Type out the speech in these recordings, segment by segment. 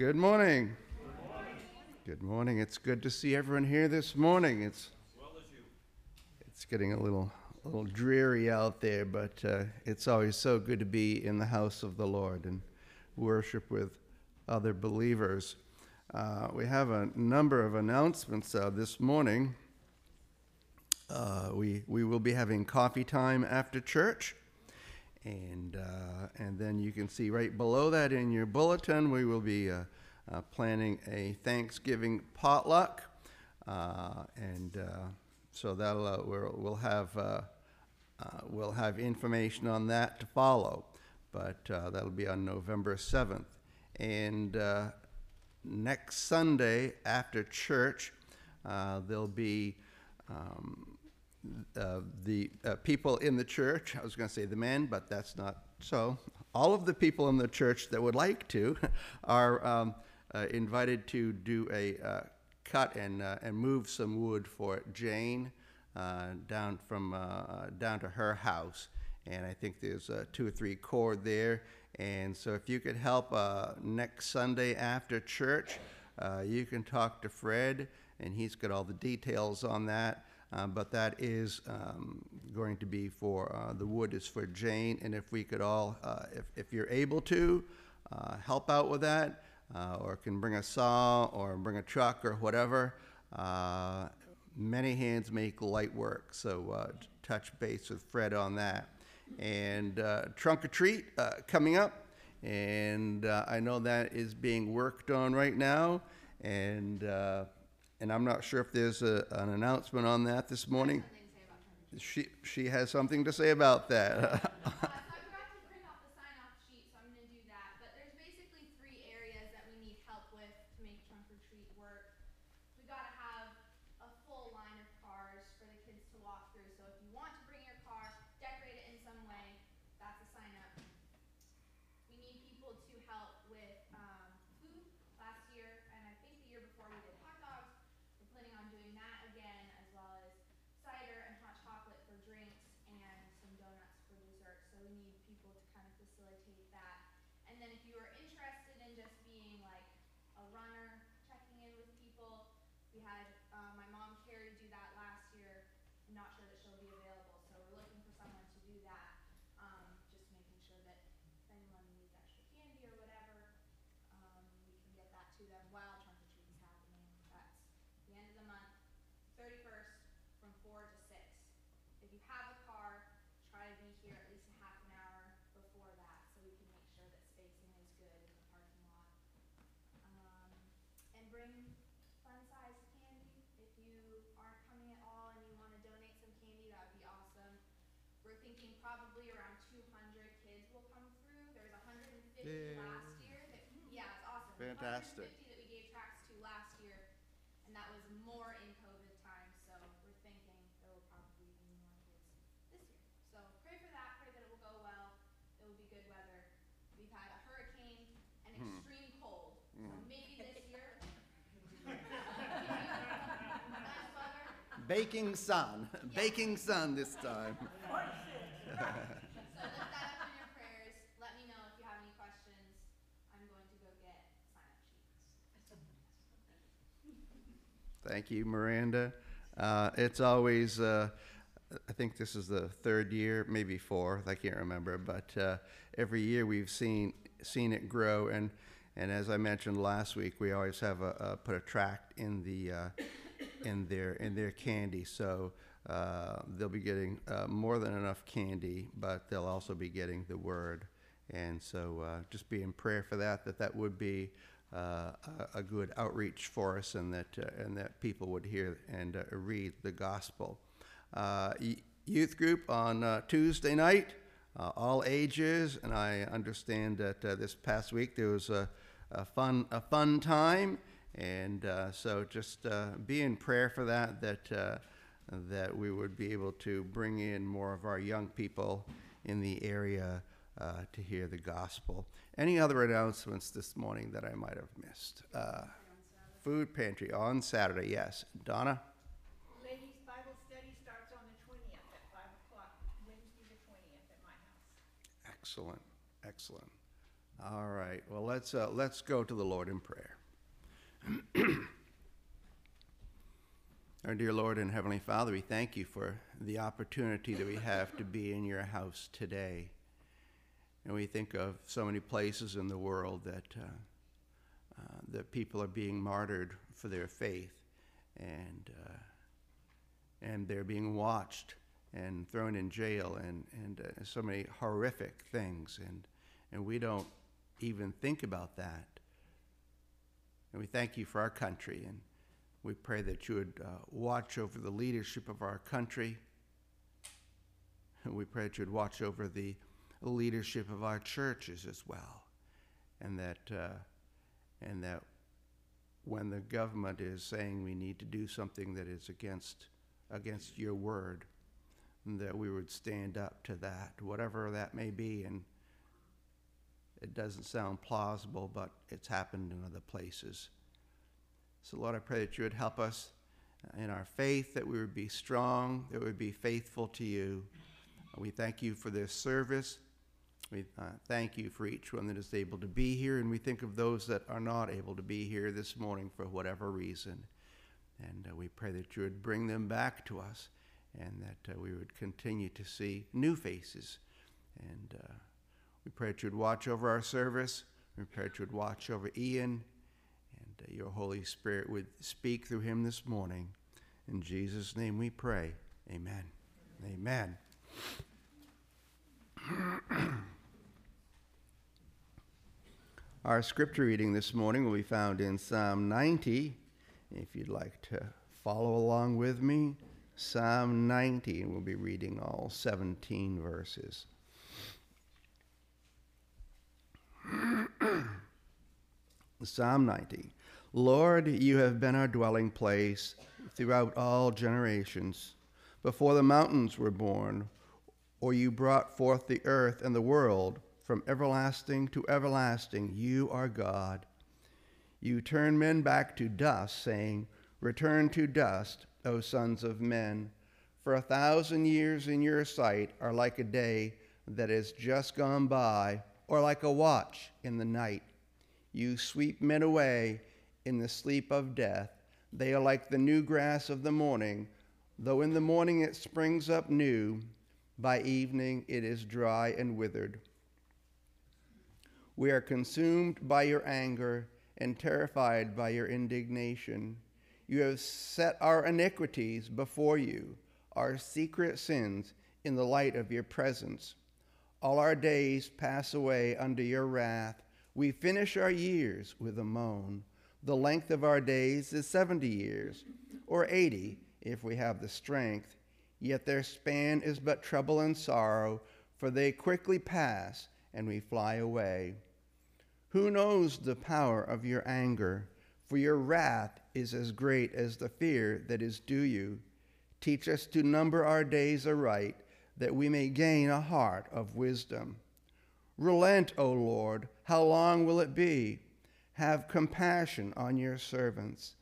Good morning. Good morning. It's good to see everyone here this morning. It's it's getting a little a little dreary out there, but uh, it's always so good to be in the house of the Lord and worship with other believers. Uh, we have a number of announcements uh, this morning. Uh, we we will be having coffee time after church. And, uh, and then you can see right below that in your bulletin, we will be uh, uh, planning a Thanksgiving potluck. Uh, and uh, so that'll, uh, we'll, we'll, have, we'll have information on that to follow. But that'll be on November 7th. And next Sunday after church, there'll be um, uh, the uh, people in the church, I was going to say the men, but that's not so. All of the people in the church that would like to are um, uh, invited to do a uh, cut and, uh, and move some wood for Jane down, from, down to her house. And I think there's two or three cord there. And so if you could help next Sunday after church, you can talk to Fred, and he's got all the details on that. Uh, but that is um, going to be for uh, the wood is for Jane, and if we could all, uh, if, if you're able to, uh, help out with that, uh, or can bring a saw or bring a truck or whatever. Many hands make light work, so touch base with Fred on that. And trunk or treat coming up, and I know that is being worked on right now, and and I'm not sure if there's a, an announcement on that this morning. She, she has something to say about that. facilitate that Fantastic. 150 that would be awesome. we gave tracks to last year, and that was more in COVID time, so we're thinking there will probably be more kids this year. So pray for that, pray that it will go well, it will be good weather. We've had a hurricane and Hmm. extreme cold, so maybe this year. Nice weather, Baking sun, baking sun this time. so lift that up in your prayers, let me know if you have any questions, I'm going to go get sign-up sheets. Thank you, Miranda. Uh, it's always, uh, I think this is the third year, maybe fourth, I can't remember, but uh, every year we've seen seen it grow. And, and as I mentioned last week, we always have a, a put a tract in the uh, in their in their candy. So uh, they'll be getting uh, more than enough candy, but they'll also be getting the word. And so uh, just be in prayer for that, that that would be uh, a, a good outreach for us and that, uh, and that people would hear and uh, read the gospel. Youth group on Tuesday night, all ages, and I understand that this past week there was a, a fun a fun time, and uh, so just uh, be in prayer for that that uh, that we would be able to bring in more of our young people in the area uh, to hear the gospel. Any other announcements this morning that I might have missed? Uh, food pantry on Saturday, yes. Donna. Ladies' Bible study starts on the twentieth at five o'clock, Wednesday the twentieth at my house. Excellent, excellent. All right. Well, let's uh, let's go to the Lord in prayer. Our dear Lord and Heavenly Father, we thank you for the opportunity that we have to be in your house today. And we think of so many places in the world that uh, uh, that people are being martyred for their faith, and uh, and they're being watched and thrown in jail, and and uh, so many horrific things, and and we don't even think about that. And we thank you for our country, and we pray that you would uh, watch over the leadership of our country. And we pray that you would watch over the leadership of our churches as well, and that uh, and that when the government is saying we need to do something that is against against your word, that we would stand up to that, whatever that may be, and it doesn't sound plausible, but it's happened in other places. So, Lord, I pray that you would help us in our faith, that we would be strong, that we would be faithful to you. We thank you for this service. We uh, thank you for each one that is able to be here, and we think of those that are not able to be here this morning for whatever reason. And uh, we pray that you would bring them back to us and that uh, we would continue to see new faces. And uh, we pray that you would watch over our service. We pray that you would watch over Ian and uh, your Holy Spirit would speak through him this morning. In Jesus' name we pray. Amen. Amen. Our scripture reading this morning will be found in Psalm 90. If you'd like to follow along with me, Psalm 90, and we'll be reading all 17 verses. Psalm 90. Lord, you have been our dwelling place throughout all generations. Before the mountains were born, or you brought forth the earth and the world, from everlasting to everlasting, you are God. You turn men back to dust, saying, Return to dust, O sons of men. For a thousand years in your sight are like a day that is just gone by, or like a watch in the night. You sweep men away in the sleep of death. They are like the new grass of the morning, though in the morning it springs up new, by evening it is dry and withered. We are consumed by your anger and terrified by your indignation. You have set our iniquities before you, our secret sins in the light of your presence. All our days pass away under your wrath. We finish our years with a moan. The length of our days is 70 years, or 80 if we have the strength. Yet their span is but trouble and sorrow, for they quickly pass and we fly away. Who knows the power of your anger? For your wrath is as great as the fear that is due you. Teach us to number our days aright, that we may gain a heart of wisdom. Relent, O Lord, how long will it be? Have compassion on your servants.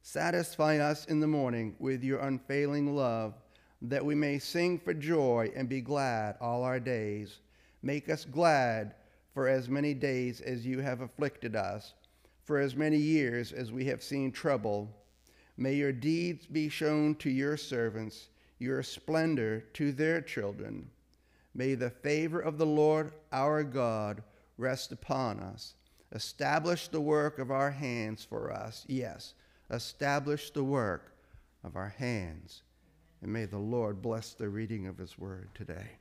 Satisfy us in the morning with your unfailing love, that we may sing for joy and be glad all our days. Make us glad for as many days as you have afflicted us, for as many years as we have seen trouble. May your deeds be shown to your servants, your splendor to their children. May the favor of the Lord our God rest upon us. Establish the work of our hands for us. Yes, establish the work of our hands. And may the Lord bless the reading of his word today.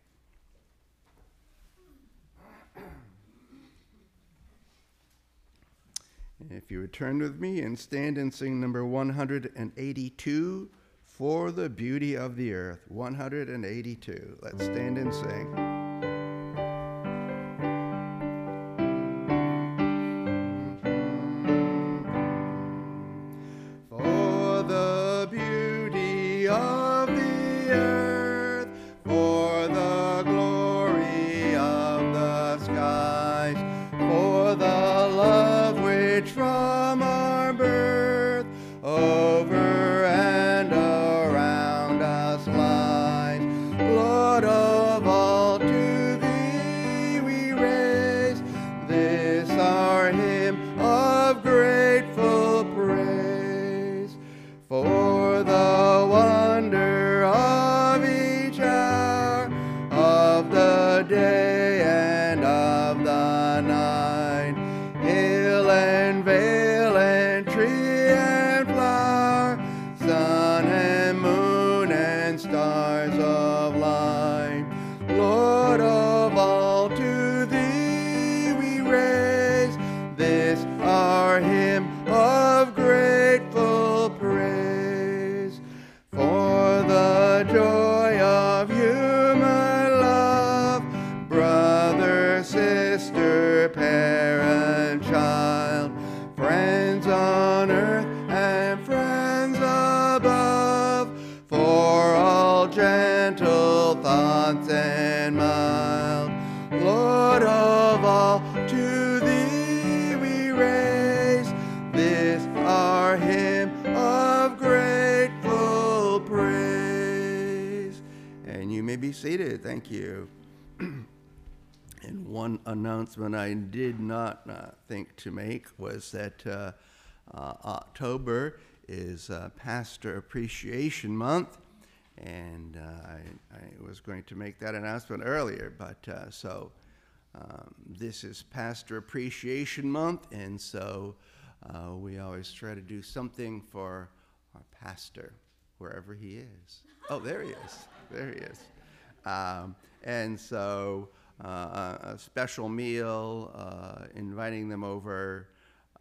If you would turn with me and stand and sing number 182, For the Beauty of the Earth. 182. Let's stand and sing. Seated. Thank you. and one announcement I did not uh, think to make was that uh, uh, October is uh, Pastor Appreciation Month. And uh, I, I was going to make that announcement earlier, but uh, so um, this is Pastor Appreciation Month, and so we always try to do something for our pastor, wherever he is. Oh, there he is. There he is. Um, and so uh, a special meal, uh, inviting them over,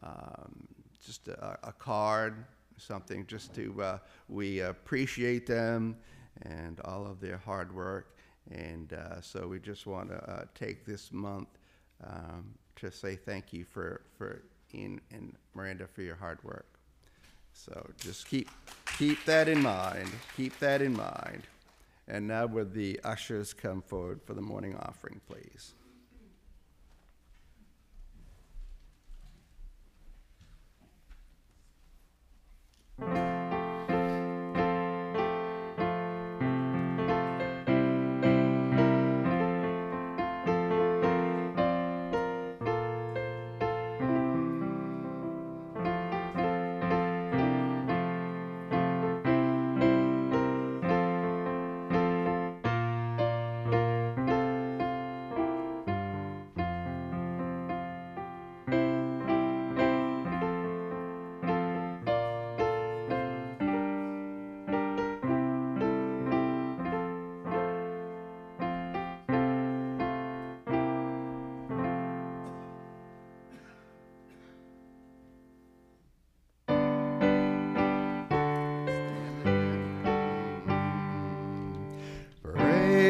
um, just a, a, card, something just to, uh, we appreciate them and all of their hard work. And uh, so we just want to uh, take this month um, to say thank you for, for Ian and Miranda for your hard work. So just keep, keep that in mind. Keep that in mind. And now would the ushers come forward for the morning offering, please.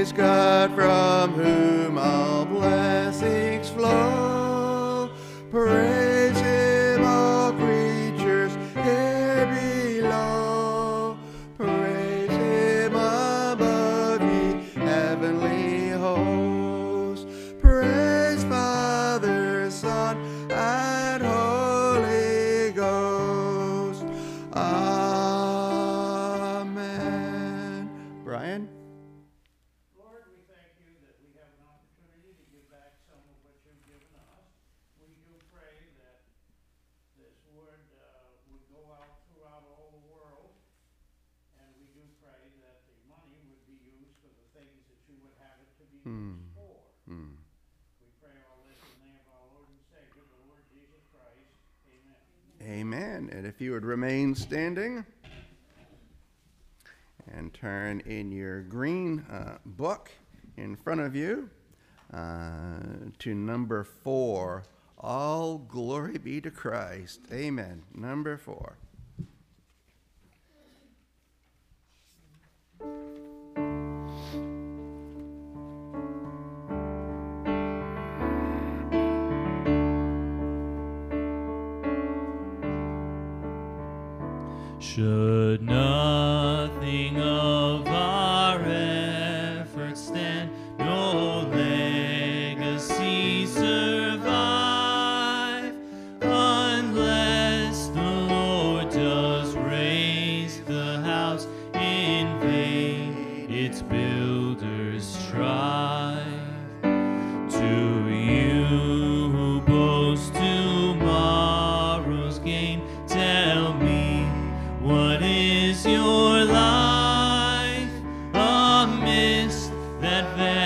God from whom all blessings flow. You would remain standing and turn in your green uh, book in front of you uh, to number four. All glory be to Christ. Amen. Number four. Should nothing advent.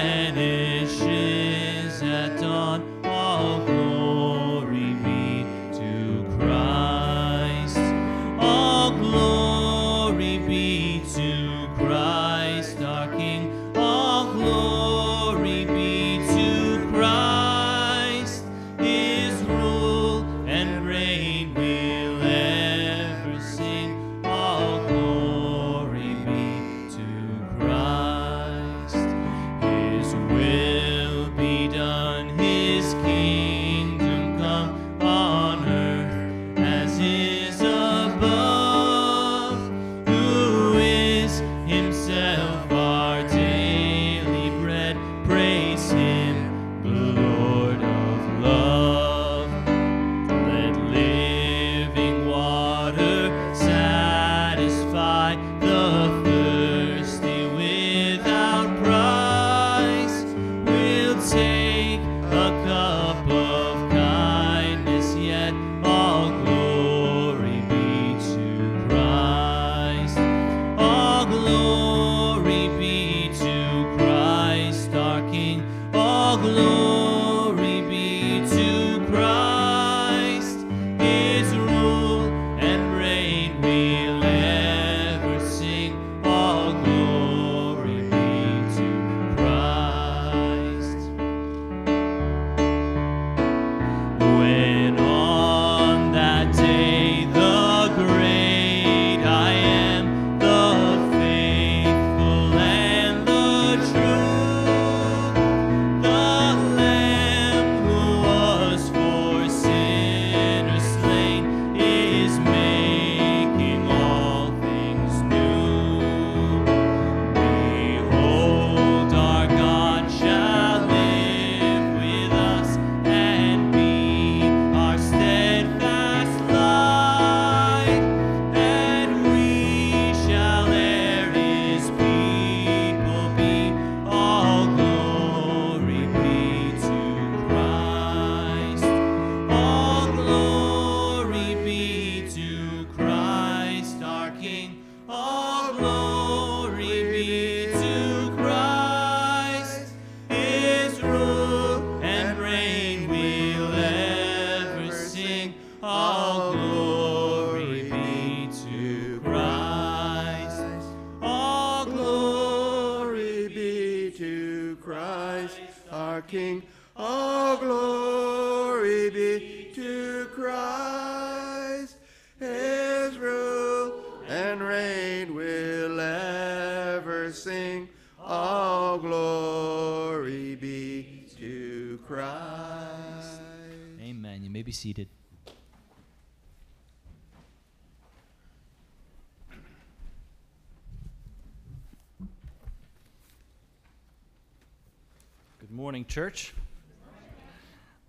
Morning, church.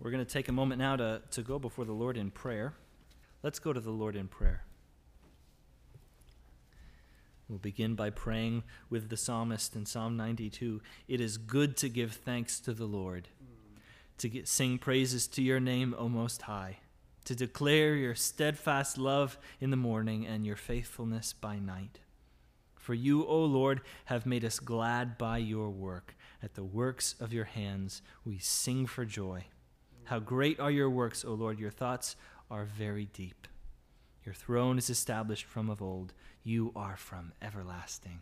We're going to take a moment now to, to go before the Lord in prayer. Let's go to the Lord in prayer. We'll begin by praying with the psalmist in Psalm 92. It is good to give thanks to the Lord, to get, sing praises to your name, O Most High, to declare your steadfast love in the morning and your faithfulness by night. For you, O Lord, have made us glad by your work. At the works of your hands we sing for joy. How great are your works, O Lord! Your thoughts are very deep. Your throne is established from of old. You are from everlasting.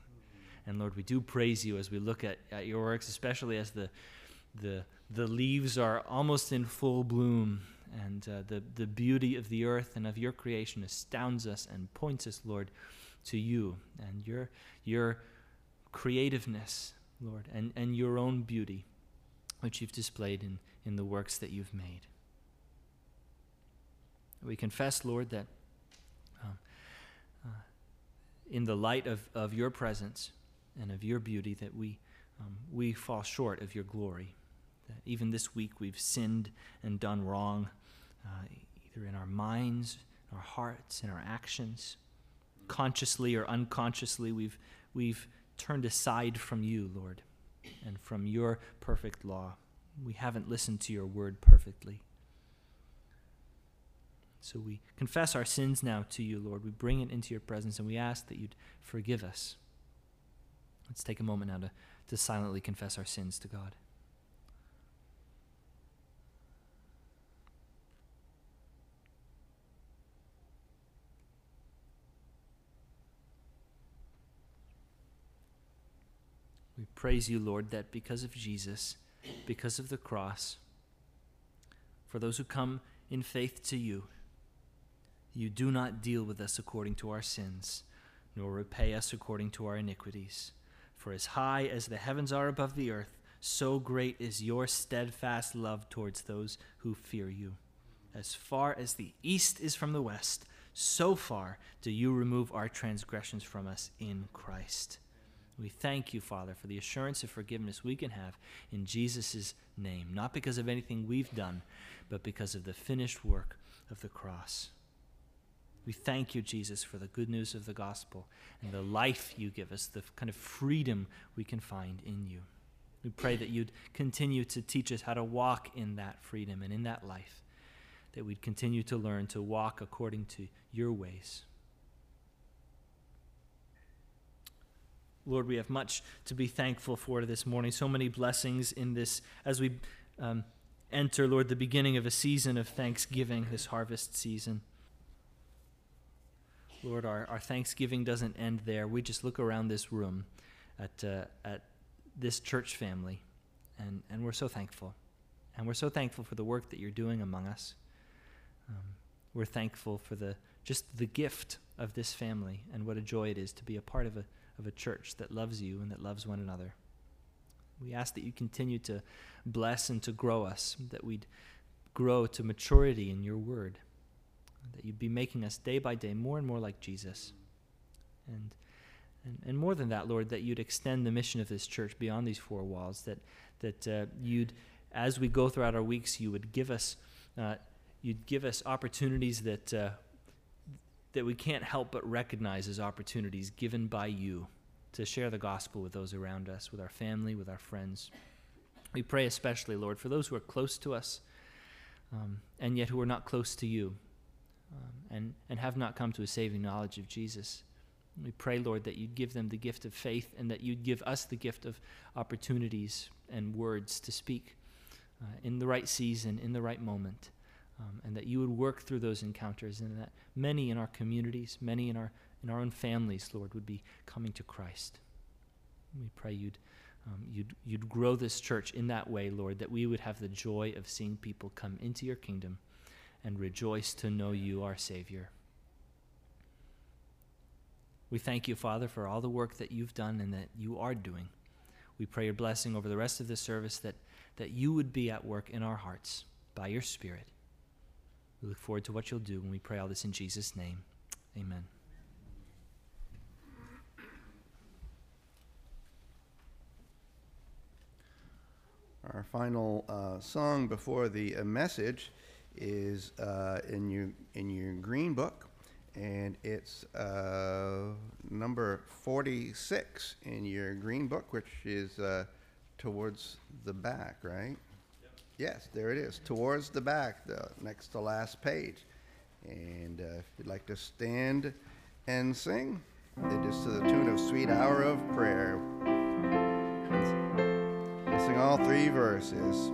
And Lord, we do praise you as we look at, at your works, especially as the, the, the leaves are almost in full bloom. And uh, the, the beauty of the earth and of your creation astounds us and points us, Lord, to you and your, your creativeness, Lord, and, and your own beauty, which you've displayed in, in the works that you've made. We confess, Lord, that um, uh, in the light of, of your presence and of your beauty, that we, um, we fall short of your glory. That even this week we've sinned and done wrong, uh, either in our minds, our hearts, in our actions. Consciously or unconsciously, we've, we've turned aside from you, Lord, and from your perfect law. We haven't listened to your word perfectly. So we confess our sins now to you, Lord. We bring it into your presence and we ask that you'd forgive us. Let's take a moment now to, to silently confess our sins to God. We praise you, Lord, that because of Jesus, because of the cross, for those who come in faith to you, you do not deal with us according to our sins, nor repay us according to our iniquities. For as high as the heavens are above the earth, so great is your steadfast love towards those who fear you. As far as the east is from the west, so far do you remove our transgressions from us in Christ. We thank you, Father, for the assurance of forgiveness we can have in Jesus' name, not because of anything we've done, but because of the finished work of the cross. We thank you, Jesus, for the good news of the gospel and the life you give us, the kind of freedom we can find in you. We pray that you'd continue to teach us how to walk in that freedom and in that life, that we'd continue to learn to walk according to your ways. Lord, we have much to be thankful for this morning. So many blessings in this as we um, enter, Lord, the beginning of a season of thanksgiving, this harvest season. Lord, our, our thanksgiving doesn't end there. We just look around this room at, uh, at this church family, and, and we're so thankful. And we're so thankful for the work that you're doing among us. Um, we're thankful for the just the gift of this family and what a joy it is to be a part of a, of a church that loves you and that loves one another. We ask that you continue to bless and to grow us, that we'd grow to maturity in your word, that you'd be making us day by day more and more like Jesus. And, and, and more than that, Lord, that you'd extend the mission of this church beyond these four walls, that, that uh, you'd, as we go throughout our weeks, you would give us, uh, you'd give us opportunities that, uh, that we can't help but recognize as opportunities given by you to share the gospel with those around us, with our family, with our friends. We pray especially, Lord, for those who are close to us um, and yet who are not close to you um, and, and have not come to a saving knowledge of Jesus. We pray, Lord, that you'd give them the gift of faith and that you'd give us the gift of opportunities and words to speak uh, in the right season, in the right moment. Um, and that you would work through those encounters, and that many in our communities, many in our in our own families, Lord, would be coming to Christ. We pray you'd um, you'd you'd grow this church in that way, Lord, that we would have the joy of seeing people come into your kingdom and rejoice to know you, our Savior. We thank you, Father, for all the work that you've done and that you are doing. We pray your blessing over the rest of this service that, that you would be at work in our hearts by your Spirit. We look forward to what you'll do, when we pray all this in Jesus' name. Amen. Our final uh, song before the uh, message is uh, in your in your green book, and it's uh, number forty-six in your green book, which is uh, towards the back, right? Yes, there it is, towards the back, the next to last page. And uh, if you'd like to stand and sing, it is to the tune of "Sweet Hour of Prayer." We'll sing all three verses.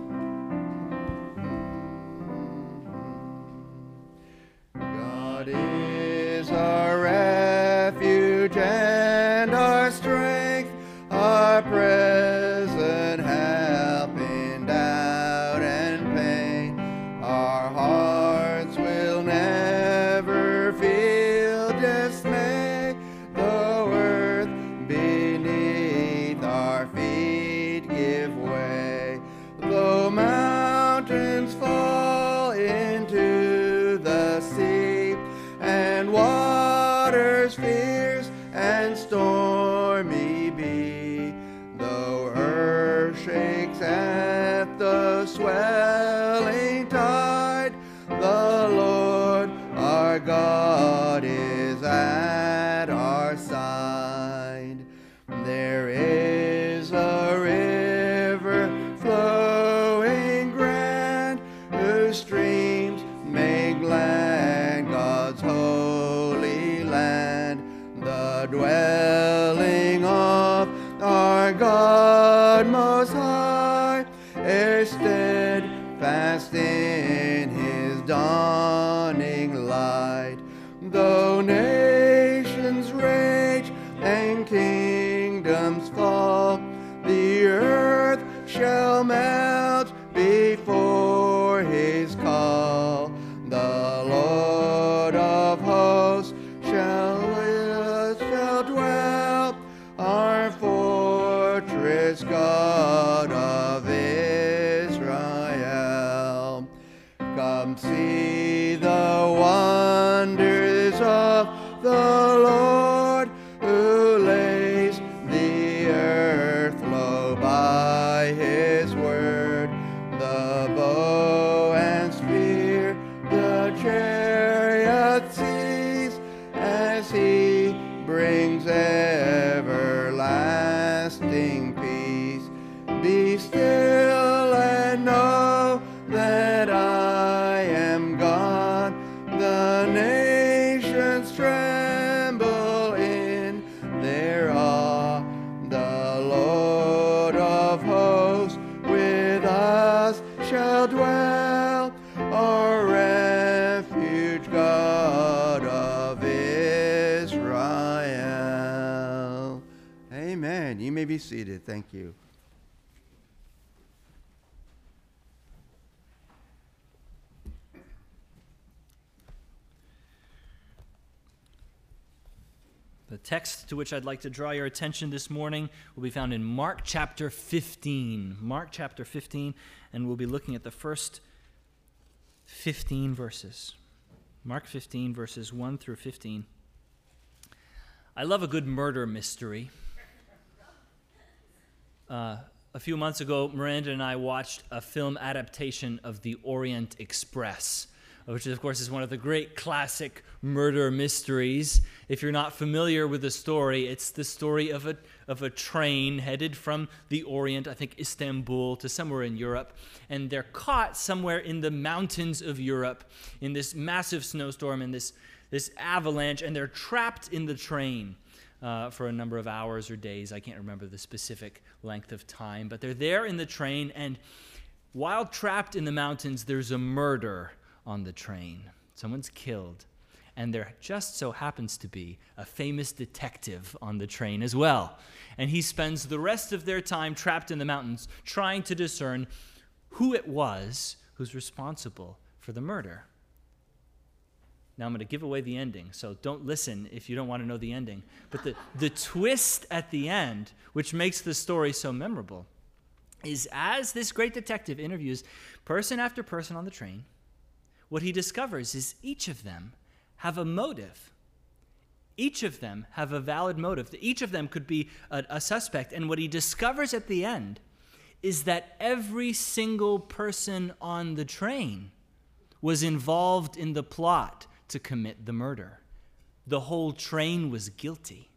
You. The text to which I'd like to draw your attention this morning will be found in Mark chapter 15. Mark chapter 15, and we'll be looking at the first 15 verses. Mark 15, verses 1 through 15. I love a good murder mystery. Uh, a few months ago, Miranda and I watched a film adaptation of The Orient Express, which, of course, is one of the great classic murder mysteries. If you're not familiar with the story, it's the story of a, of a train headed from the Orient, I think Istanbul, to somewhere in Europe, and they're caught somewhere in the mountains of Europe in this massive snowstorm and this, this avalanche, and they're trapped in the train. Uh, for a number of hours or days. I can't remember the specific length of time, but they're there in the train, and while trapped in the mountains, there's a murder on the train. Someone's killed. And there just so happens to be a famous detective on the train as well. And he spends the rest of their time trapped in the mountains trying to discern who it was who's responsible for the murder. Now I'm going to give away the ending, so don't listen if you don't want to know the ending. But the, the twist at the end, which makes the story so memorable, is as this great detective interviews person after person on the train, what he discovers is each of them have a motive. Each of them have a valid motive. Each of them could be a, a, suspect. And what he discovers at the end is that every single person on the train was involved in the plot to commit the murder. The whole train was guilty.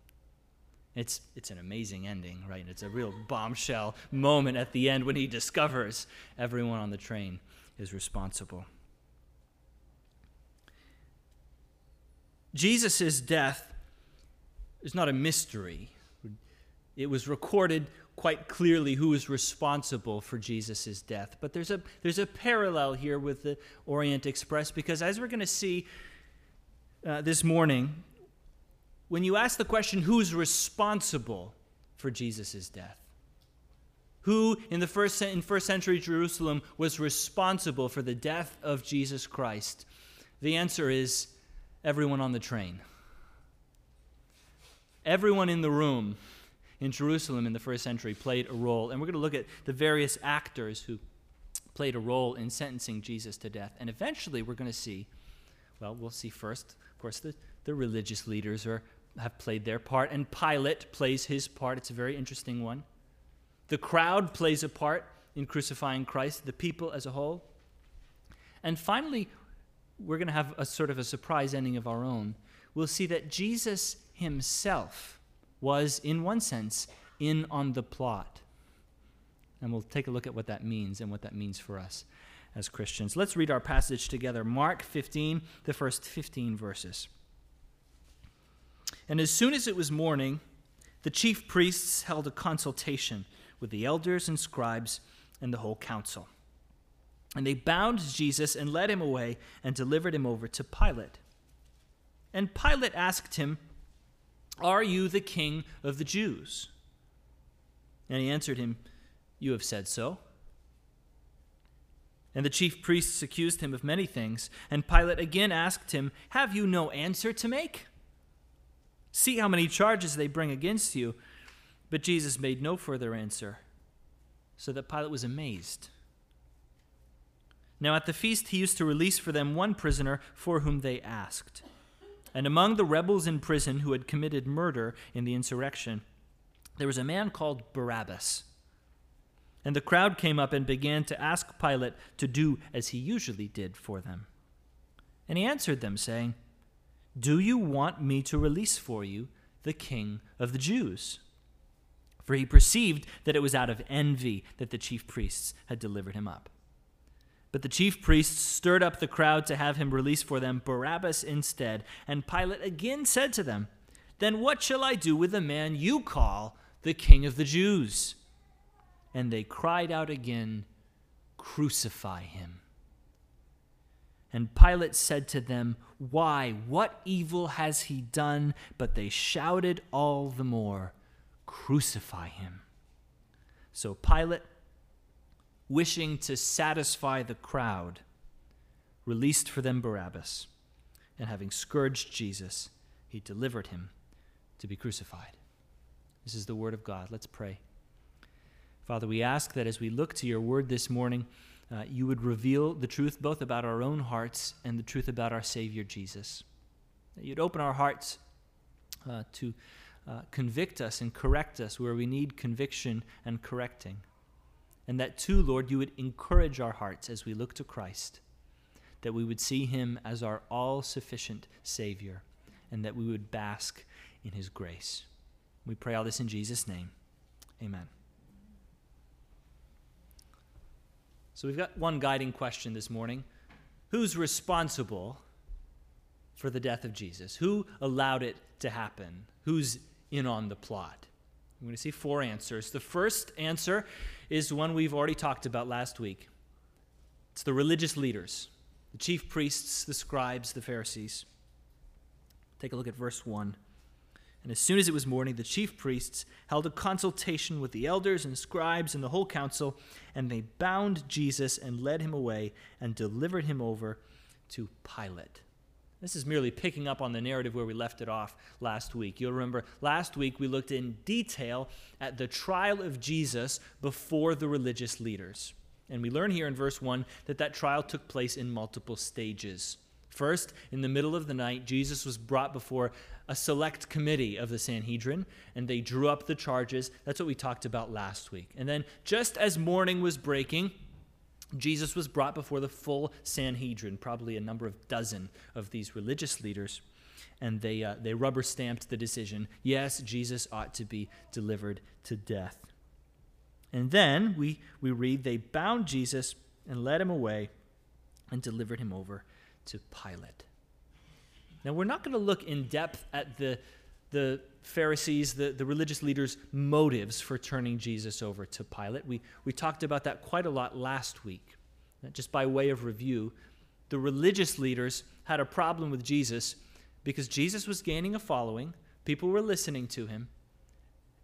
It's, it's an amazing ending, right? It's a real bombshell moment at the end when he discovers everyone on the train is responsible. Jesus' death is not a mystery. It was recorded quite clearly who is responsible for Jesus' death. But there's a, there's a parallel here with the Orient Express because, as we're going to see uh, this morning, when you ask the question, who's responsible for Jesus' death? Who in the first, in first century Jerusalem was responsible for the death of Jesus Christ? The answer is everyone on the train. Everyone in the room in Jerusalem in the first century played a role. And we're going to look at the various actors who played a role in sentencing Jesus to death. And eventually we're going to see, well, we'll see first, course, the, the religious leaders are, have played their part, and Pilate plays his part. It's a very interesting one. The crowd plays a part in crucifying Christ, the people as a whole. And finally, we're going to have a sort of a surprise ending of our own. We'll see that Jesus himself was, in one sense, in on the plot. And we'll take a look at what that means and what that means for us as Christians. Let's read our passage together Mark 15, the first 15 verses. And as soon as it was morning, the chief priests held a consultation with the elders and scribes and the whole council. And they bound Jesus and led him away and delivered him over to Pilate. And Pilate asked him, Are you the king of the Jews? And he answered him, You have said so. And the chief priests accused him of many things. And Pilate again asked him, Have you no answer to make? See how many charges they bring against you. But Jesus made no further answer, so that Pilate was amazed. Now at the feast he used to release for them one prisoner for whom they asked. And among the rebels in prison who had committed murder in the insurrection, there was a man called Barabbas. And the crowd came up and began to ask Pilate to do as he usually did for them. And he answered them, saying, Do you want me to release for you the king of the Jews? For he perceived that it was out of envy that the chief priests had delivered him up. But the chief priests stirred up the crowd to have him release for them Barabbas instead. And Pilate again said to them, Then what shall I do with the man you call the king of the Jews? And they cried out again, Crucify him. And Pilate said to them, Why, what evil has he done? But they shouted all the more, Crucify him. So Pilate, wishing to satisfy the crowd, released for them Barabbas, and having scourged Jesus, he delivered him to be crucified. This is the word of God. Let's pray. Father, we ask that as we look to your word this morning, uh, you would reveal the truth both about our own hearts and the truth about our Savior Jesus. That you'd open our hearts uh, to uh, convict us and correct us where we need conviction and correcting. And that too, Lord, you would encourage our hearts as we look to Christ, that we would see him as our all sufficient Savior, and that we would bask in his grace. We pray all this in Jesus' name. Amen. So we've got one guiding question this morning Who's responsible for the death of Jesus? Who allowed it to happen? Who's in on the plot? We're going to see four answers. The first answer is one we've already talked about last week it's the religious leaders, the chief priests, the scribes, the Pharisees. Take a look at verse 1. And as soon as it was morning, the chief priests held a consultation with the elders and scribes and the whole council, and they bound Jesus and led him away and delivered him over to Pilate. This is merely picking up on the narrative where we left it off last week. You'll remember last week we looked in detail at the trial of Jesus before the religious leaders. And we learn here in verse 1 that that trial took place in multiple stages. First, in the middle of the night, Jesus was brought before a select committee of the Sanhedrin, and they drew up the charges. That's what we talked about last week. And then, just as morning was breaking, Jesus was brought before the full Sanhedrin, probably a number of dozen of these religious leaders, and they, uh, they rubber stamped the decision yes, Jesus ought to be delivered to death. And then we, we read they bound Jesus and led him away and delivered him over to Pilate. Now, we're not going to look in depth at the, the Pharisees, the, the religious leaders' motives for turning Jesus over to Pilate. We, we talked about that quite a lot last week. Just by way of review, the religious leaders had a problem with Jesus because Jesus was gaining a following, people were listening to him,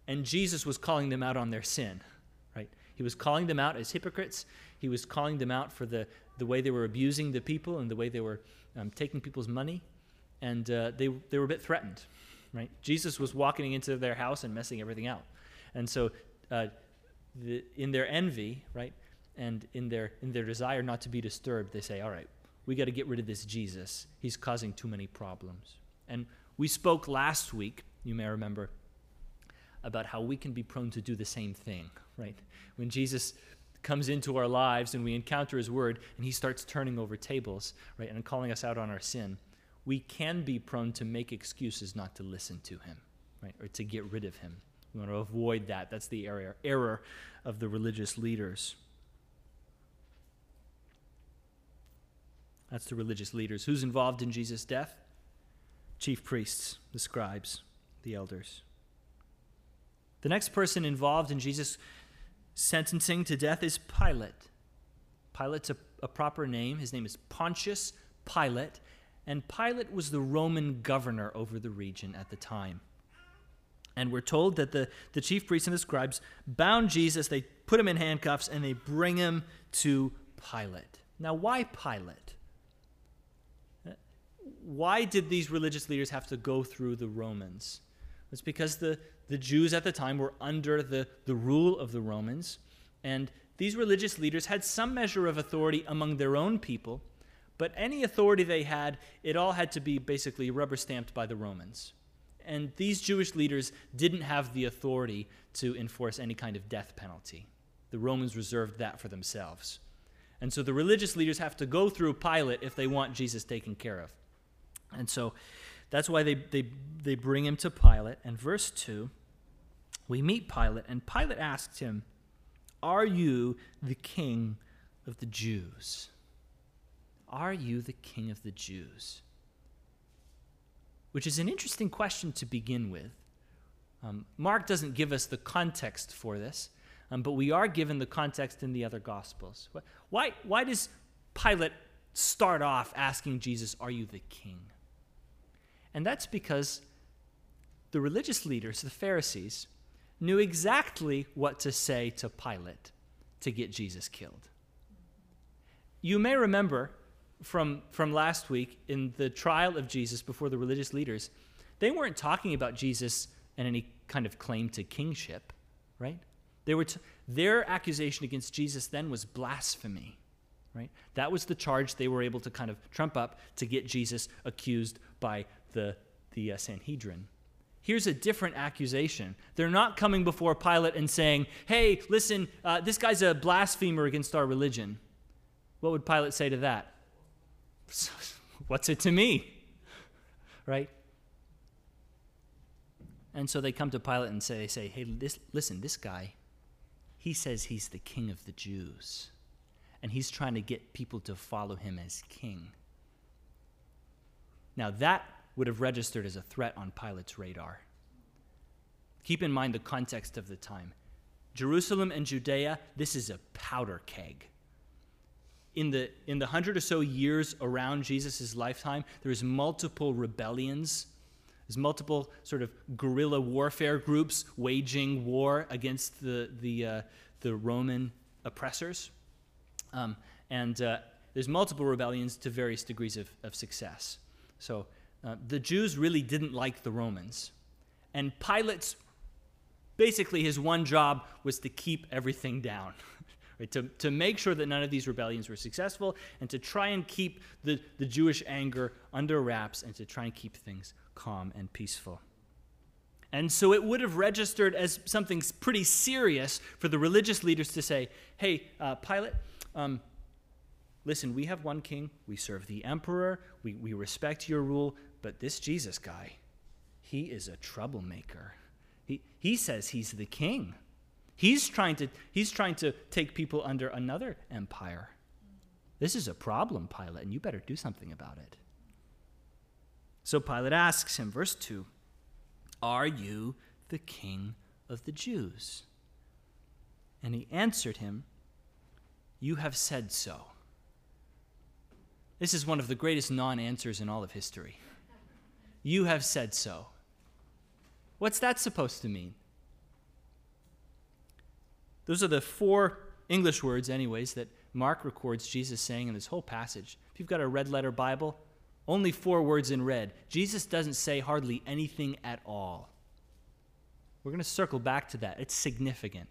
and Jesus was calling them out on their sin. Right? He was calling them out as hypocrites. He was calling them out for the, the way they were abusing the people and the way they were um, taking people's money and uh, they, they were a bit threatened, right? Jesus was walking into their house and messing everything out. And so, uh, the, in their envy, right, and in their, in their desire not to be disturbed, they say, all right, we got to get rid of this Jesus. He's causing too many problems. And we spoke last week, you may remember, about how we can be prone to do the same thing, right? When Jesus comes into our lives and we encounter his word and he starts turning over tables, right, and calling us out on our sin we can be prone to make excuses not to listen to him, right, or to get rid of him. We want to avoid that. That's the error, error of the religious leaders. That's the religious leaders. Who's involved in Jesus' death? Chief priests, the scribes, the elders. The next person involved in Jesus' sentencing to death is Pilate. Pilate's a, a proper name. His name is Pontius Pilate, and Pilate was the Roman governor over the region at the time. And we're told that the, the chief priests and the scribes bound Jesus, they put him in handcuffs, and they bring him to Pilate. Now, why Pilate? Uh, why did these religious leaders have to go through the Romans? It's because the, the Jews at the time were under the, the rule of the Romans, and these religious leaders had some measure of authority among their own people, but any authority they had, it all had to be basically rubber stamped by the Romans. And these Jewish leaders didn't have the authority to enforce any kind of death penalty. The Romans reserved that for themselves. And so the religious leaders have to go through Pilate if they want Jesus taken care of. And so that's why they, they, they bring him to Pilate. And verse 2, we meet Pilate, and Pilate asked him, Are you the king of the Jews? Are you the king of the Jews? Which is an interesting question to begin with. Um, Mark doesn't give us the context for this, um, but we are given the context in the other Gospels. Why, why does Pilate start off asking Jesus, Are you the king? And that's because the religious leaders, the Pharisees, knew exactly what to say to Pilate to get Jesus killed. You may remember from, from last week in the trial of Jesus before the religious leaders, they weren't talking about Jesus and any kind of claim to kingship, right? They were t- their accusation against Jesus then was blasphemy, right? That was the charge they were able to kind of trump up to get Jesus accused by the, the uh, Sanhedrin. Here's a different accusation. They're not coming before Pilate and saying, hey, listen, uh, this guy's a blasphemer against our religion. What would Pilate say to that? What's it to me? Right? And so they come to Pilate and say, say, hey, this, listen, this guy, he says he's the king of the Jews. And he's trying to get people to follow him as king. Now, that would have registered as a threat on Pilate's radar. Keep in mind the context of the time. Jerusalem and Judea, this is a powder keg. In the, in the hundred or so years around Jesus' lifetime, there's multiple rebellions. There's multiple sort of guerrilla warfare groups waging war against the, the, uh, the Roman oppressors. Um, and uh, there's multiple rebellions to various degrees of, of success. So uh, the Jews really didn't like the Romans. And Pilate's basically his one job was to keep everything down. right? to, to make sure that none of these rebellions were successful and to try and keep the, the Jewish anger under wraps and to try and keep things calm and peaceful. And so it would have registered as something pretty serious for the religious leaders to say, hey, uh, Pilate, um, listen, we have one king, we serve the emperor, we, we respect your rule, but this Jesus guy, he is a troublemaker. He, he says he's the king. He's trying, to, he's trying to take people under another empire. This is a problem, Pilate, and you better do something about it. So Pilate asks him, verse 2 Are you the king of the Jews? And he answered him, You have said so. This is one of the greatest non answers in all of history. You have said so. What's that supposed to mean? Those are the four English words, anyways, that Mark records Jesus saying in this whole passage. If you've got a red letter Bible, only four words in red. Jesus doesn't say hardly anything at all. We're going to circle back to that. It's significant.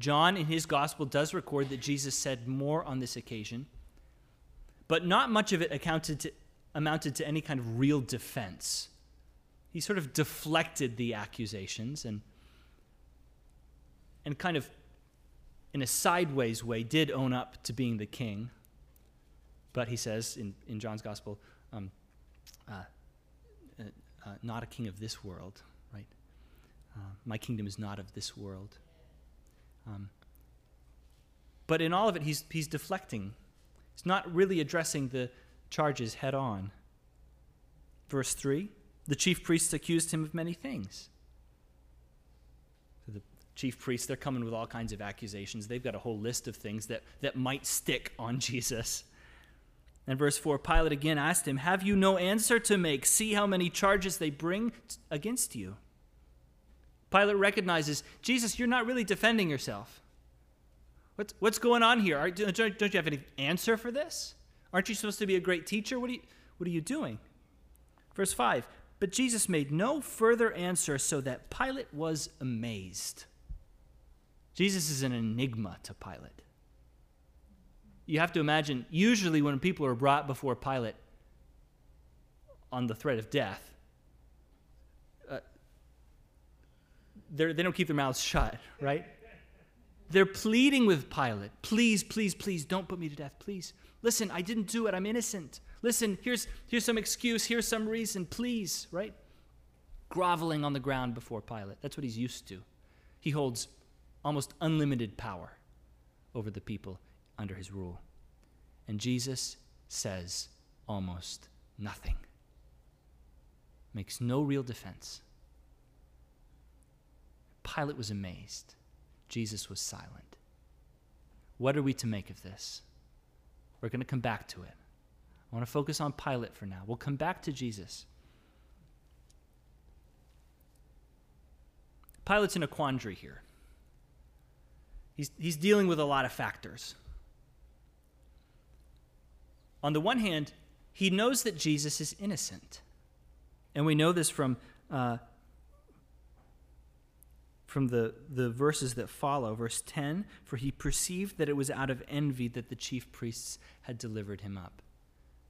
John, in his gospel, does record that Jesus said more on this occasion, but not much of it to, amounted to any kind of real defense. He sort of deflected the accusations and, and kind of, in a sideways way, did own up to being the king. But he says in, in John's gospel, um, uh, uh, uh, not a king of this world, right? Uh, my kingdom is not of this world. Um, but in all of it, he's, he's deflecting. He's not really addressing the charges head on. Verse 3 the chief priests accused him of many things. Chief priests, they're coming with all kinds of accusations. They've got a whole list of things that, that might stick on Jesus. And verse 4 Pilate again asked him, Have you no answer to make? See how many charges they bring against you. Pilate recognizes, Jesus, you're not really defending yourself. What's, what's going on here? Don't, don't you have any answer for this? Aren't you supposed to be a great teacher? What are you, what are you doing? Verse 5 But Jesus made no further answer, so that Pilate was amazed. Jesus is an enigma to Pilate. You have to imagine, usually when people are brought before Pilate on the threat of death, uh, they don't keep their mouths shut, right? They're pleading with Pilate, please, please, please, don't put me to death, please. Listen, I didn't do it, I'm innocent. Listen, here's, here's some excuse, here's some reason, please, right? Groveling on the ground before Pilate. That's what he's used to. He holds almost unlimited power over the people under his rule. And Jesus says almost nothing, makes no real defense. Pilate was amazed. Jesus was silent. What are we to make of this? We're going to come back to it. I want to focus on Pilate for now. We'll come back to Jesus. Pilate's in a quandary here. He's, he's dealing with a lot of factors. On the one hand, he knows that Jesus is innocent. And we know this from, uh, from the, the verses that follow. Verse 10 For he perceived that it was out of envy that the chief priests had delivered him up.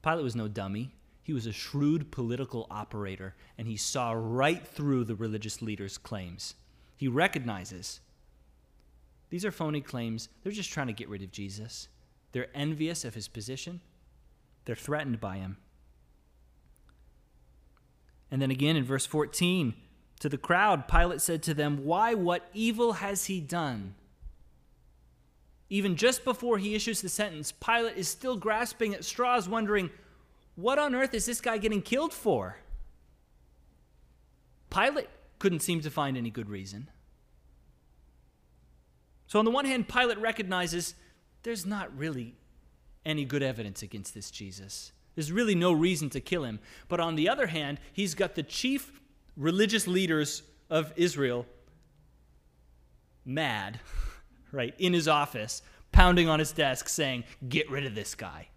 Pilate was no dummy. He was a shrewd political operator, and he saw right through the religious leaders' claims. He recognizes these are phony claims. They're just trying to get rid of Jesus. They're envious of his position, they're threatened by him. And then again in verse 14, to the crowd, Pilate said to them, Why, what evil has he done? Even just before he issues the sentence, Pilate is still grasping at straws, wondering, What on earth is this guy getting killed for? Pilate couldn't seem to find any good reason. So, on the one hand, Pilate recognizes there's not really any good evidence against this Jesus. There's really no reason to kill him. But on the other hand, he's got the chief religious leaders of Israel mad, right, in his office, pounding on his desk saying, Get rid of this guy.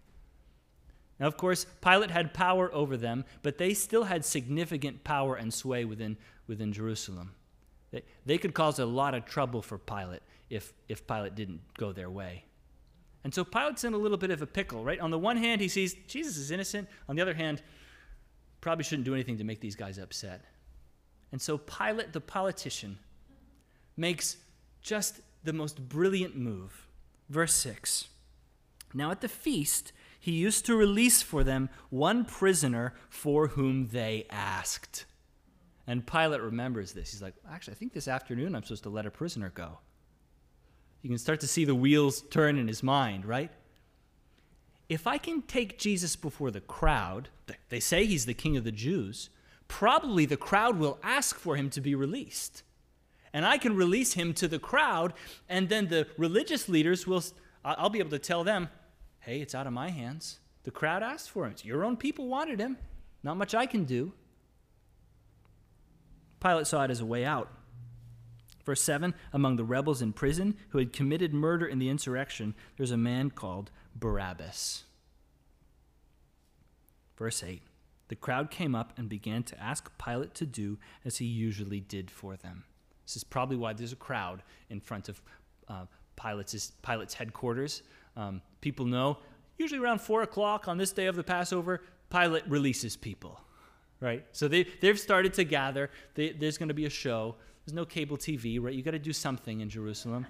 Now, of course, Pilate had power over them, but they still had significant power and sway within, within Jerusalem. They, they could cause a lot of trouble for Pilate if, if Pilate didn't go their way. And so Pilate's in a little bit of a pickle, right? On the one hand, he sees Jesus is innocent. On the other hand, probably shouldn't do anything to make these guys upset. And so Pilate, the politician, makes just the most brilliant move. Verse 6 Now at the feast, he used to release for them one prisoner for whom they asked. And Pilate remembers this. He's like, actually, I think this afternoon I'm supposed to let a prisoner go. You can start to see the wheels turn in his mind, right? If I can take Jesus before the crowd, they say he's the king of the Jews, probably the crowd will ask for him to be released. And I can release him to the crowd, and then the religious leaders will, I'll be able to tell them, hey, it's out of my hands. The crowd asked for him. It's your own people wanted him. Not much I can do. Pilate saw it as a way out. Verse 7 Among the rebels in prison who had committed murder in the insurrection, there's a man called Barabbas. Verse 8 The crowd came up and began to ask Pilate to do as he usually did for them. This is probably why there's a crowd in front of uh, Pilate's, Pilate's headquarters. Um, people know, usually around 4 o'clock on this day of the Passover, Pilate releases people, right? So they, they've started to gather. They, there's going to be a show. There's no cable TV, right? You got to do something in Jerusalem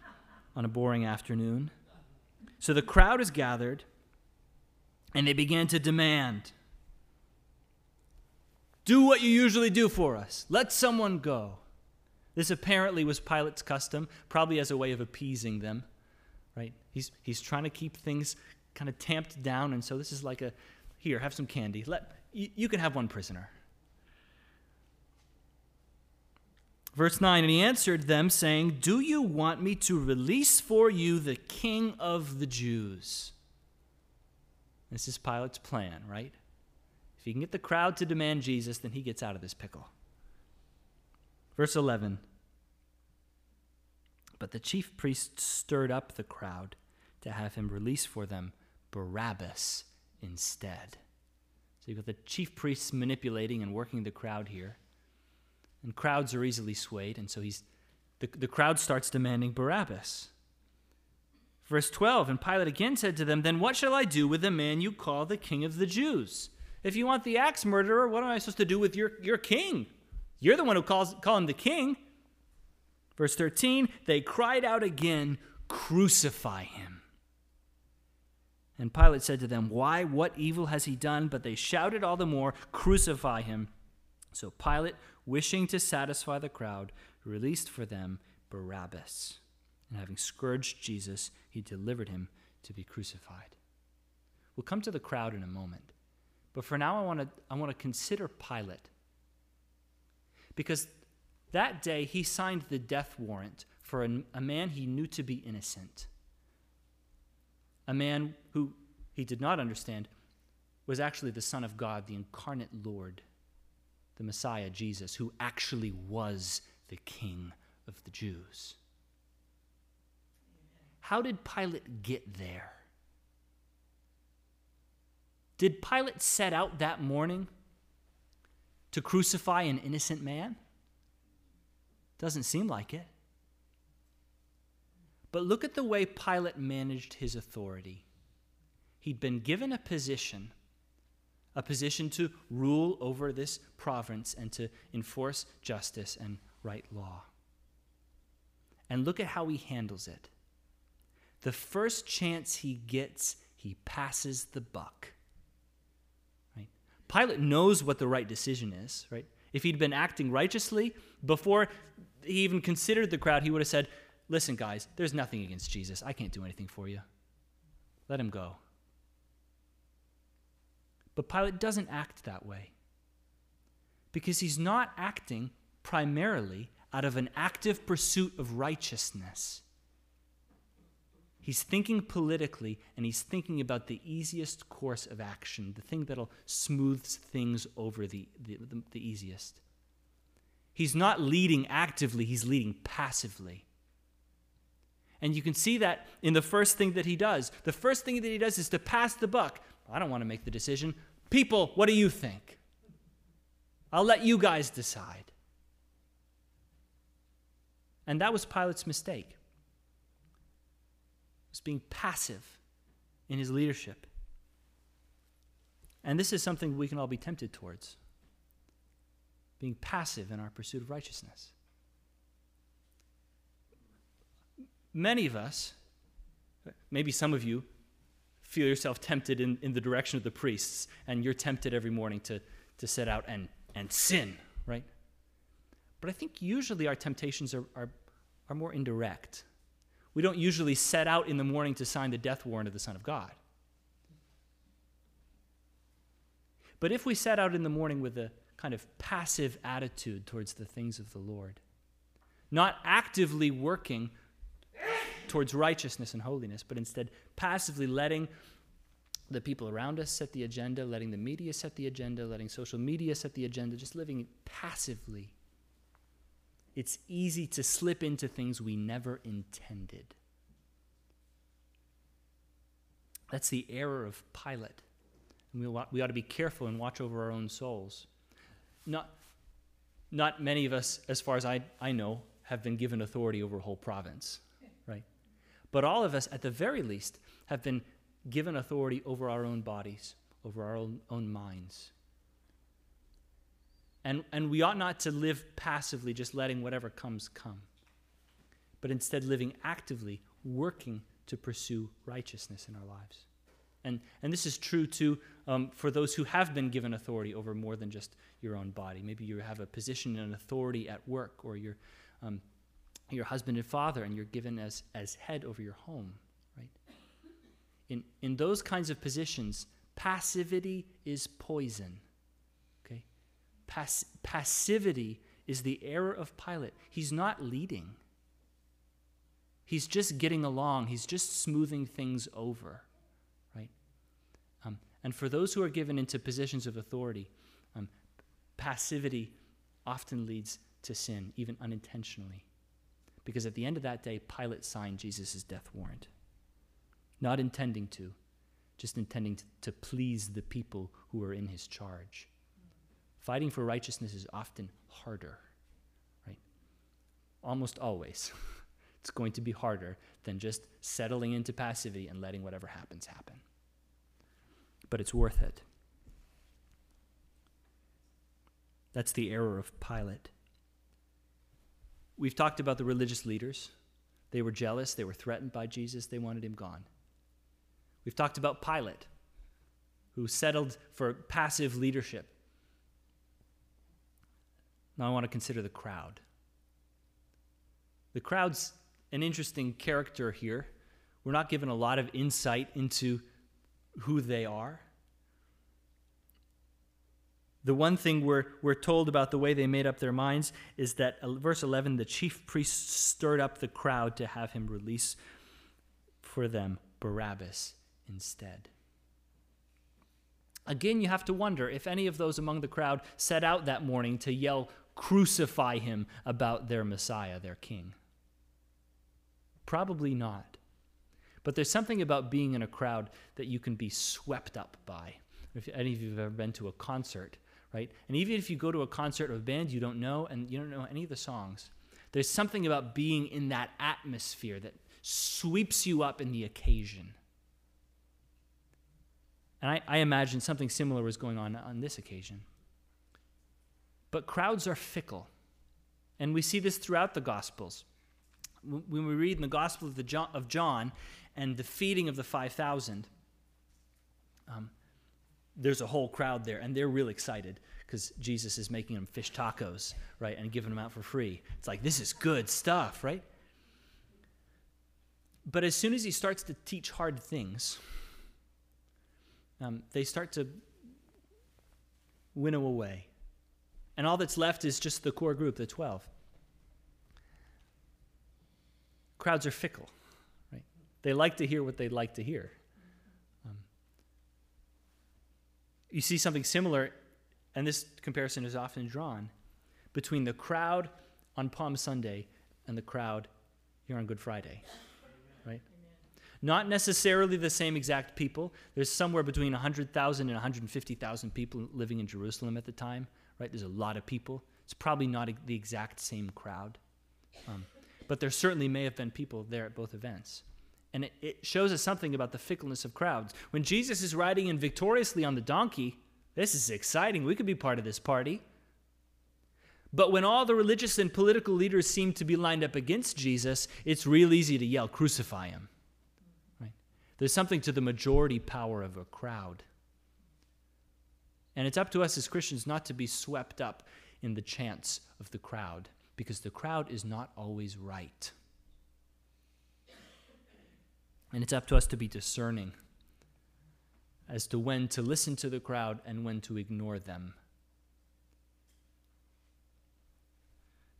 on a boring afternoon. So the crowd is gathered, and they began to demand Do what you usually do for us. Let someone go. This apparently was Pilate's custom, probably as a way of appeasing them, right? He's, he's trying to keep things kind of tamped down, and so this is like a here, have some candy. Let, you, you can have one prisoner. Verse 9, and he answered them, saying, Do you want me to release for you the king of the Jews? This is Pilate's plan, right? If he can get the crowd to demand Jesus, then he gets out of this pickle. Verse 11 But the chief priests stirred up the crowd to have him release for them Barabbas instead. So you've got the chief priests manipulating and working the crowd here. And crowds are easily swayed, and so he's the, the crowd starts demanding Barabbas. Verse 12, and Pilate again said to them, Then what shall I do with the man you call the king of the Jews? If you want the axe murderer, what am I supposed to do with your, your king? You're the one who calls call him the king. Verse 13, they cried out again, Crucify him. And Pilate said to them, Why? What evil has he done? But they shouted all the more, Crucify him. So Pilate wishing to satisfy the crowd, released for them Barabbas. And having scourged Jesus, he delivered him to be crucified. We'll come to the crowd in a moment. But for now, I want to, I want to consider Pilate. Because that day, he signed the death warrant for a, a man he knew to be innocent. A man who he did not understand was actually the Son of God, the incarnate Lord the Messiah, Jesus, who actually was the King of the Jews. How did Pilate get there? Did Pilate set out that morning to crucify an innocent man? Doesn't seem like it. But look at the way Pilate managed his authority. He'd been given a position, a position to rule over this province and to enforce justice and right law. And look at how he handles it. The first chance he gets, he passes the buck. Right? Pilate knows what the right decision is, right? If he'd been acting righteously before he even considered the crowd, he would have said, Listen, guys, there's nothing against Jesus. I can't do anything for you. Let him go. But Pilate doesn't act that way because he's not acting primarily out of an active pursuit of righteousness. He's thinking politically and he's thinking about the easiest course of action, the thing that'll smooth things over the, the, the, the easiest. He's not leading actively, he's leading passively. And you can see that in the first thing that he does. The first thing that he does is to pass the buck. I don't want to make the decision. People, what do you think? I'll let you guys decide. And that was Pilate's mistake. It was being passive in his leadership. And this is something we can all be tempted towards being passive in our pursuit of righteousness. Many of us, maybe some of you, feel yourself tempted in, in the direction of the priests, and you're tempted every morning to, to set out and, and sin, right? But I think usually our temptations are, are, are more indirect. We don't usually set out in the morning to sign the death warrant of the Son of God. But if we set out in the morning with a kind of passive attitude towards the things of the Lord, not actively working towards righteousness and holiness, but instead passively letting the people around us set the agenda, letting the media set the agenda, letting social media set the agenda, just living passively. It's easy to slip into things we never intended. That's the error of Pilate. And we we ought to be careful and watch over our own souls. Not, not many of us, as far as I, I know, have been given authority over a whole province? But all of us, at the very least, have been given authority over our own bodies, over our own, own minds. And, and we ought not to live passively, just letting whatever comes come, but instead living actively, working to pursue righteousness in our lives. And, and this is true too um, for those who have been given authority over more than just your own body. Maybe you have a position and authority at work, or you're um, your husband and father, and you're given as, as head over your home, right? In, in those kinds of positions, passivity is poison. Okay? Pass, passivity is the error of Pilate. He's not leading, he's just getting along, he's just smoothing things over, right? Um, and for those who are given into positions of authority, um, passivity often leads to sin, even unintentionally. Because at the end of that day, Pilate signed Jesus' death warrant. Not intending to, just intending to, to please the people who are in his charge. Fighting for righteousness is often harder, right? Almost always. it's going to be harder than just settling into passivity and letting whatever happens happen. But it's worth it. That's the error of Pilate. We've talked about the religious leaders. They were jealous, they were threatened by Jesus, they wanted him gone. We've talked about Pilate, who settled for passive leadership. Now I want to consider the crowd. The crowd's an interesting character here. We're not given a lot of insight into who they are. The one thing we're, we're told about the way they made up their minds is that, uh, verse 11, the chief priests stirred up the crowd to have him release for them Barabbas instead. Again, you have to wonder if any of those among the crowd set out that morning to yell, crucify him about their Messiah, their king? Probably not. But there's something about being in a crowd that you can be swept up by. If any of you have ever been to a concert, right? And even if you go to a concert of a band you don't know and you don't know any of the songs, there's something about being in that atmosphere that sweeps you up in the occasion. And I, I imagine something similar was going on on this occasion. But crowds are fickle. And we see this throughout the Gospels. When we read in the Gospel of, the John, of John and the feeding of the 5,000, um, there's a whole crowd there, and they're real excited because Jesus is making them fish tacos, right, and giving them out for free. It's like, this is good stuff, right? But as soon as he starts to teach hard things, um, they start to winnow away. And all that's left is just the core group, the 12. Crowds are fickle, right? They like to hear what they'd like to hear. Um, you see something similar, and this comparison is often drawn between the crowd on Palm Sunday and the crowd here on Good Friday, right? Not necessarily the same exact people. There's somewhere between 100,000 and 150,000 people living in Jerusalem at the time, right? There's a lot of people. It's probably not the exact same crowd. Um, but there certainly may have been people there at both events. And it, it shows us something about the fickleness of crowds. When Jesus is riding in victoriously on the donkey, this is exciting. We could be part of this party. But when all the religious and political leaders seem to be lined up against Jesus, it's real easy to yell, crucify him. Right? There's something to the majority power of a crowd. And it's up to us as Christians not to be swept up in the chants of the crowd because the crowd is not always right. And it's up to us to be discerning as to when to listen to the crowd and when to ignore them.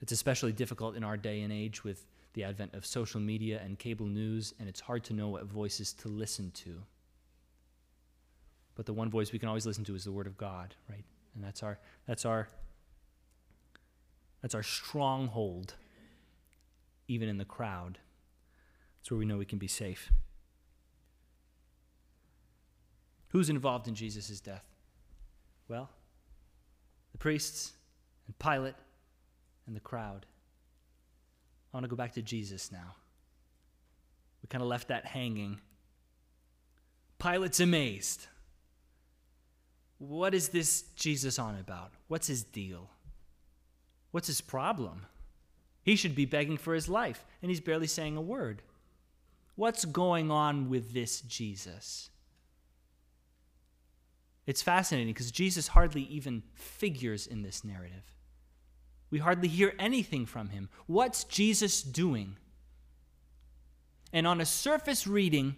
It's especially difficult in our day and age with the advent of social media and cable news, and it's hard to know what voices to listen to. But the one voice we can always listen to is the Word of God, right? And that's our, that's our that's our stronghold, even in the crowd. That's where we know we can be safe. Who's involved in Jesus' death? Well, the priests and Pilate and the crowd. I want to go back to Jesus now. We kind of left that hanging. Pilate's amazed. What is this Jesus on about? What's his deal? What's his problem? He should be begging for his life, and he's barely saying a word. What's going on with this Jesus? It's fascinating because Jesus hardly even figures in this narrative. We hardly hear anything from him. What's Jesus doing? And on a surface reading,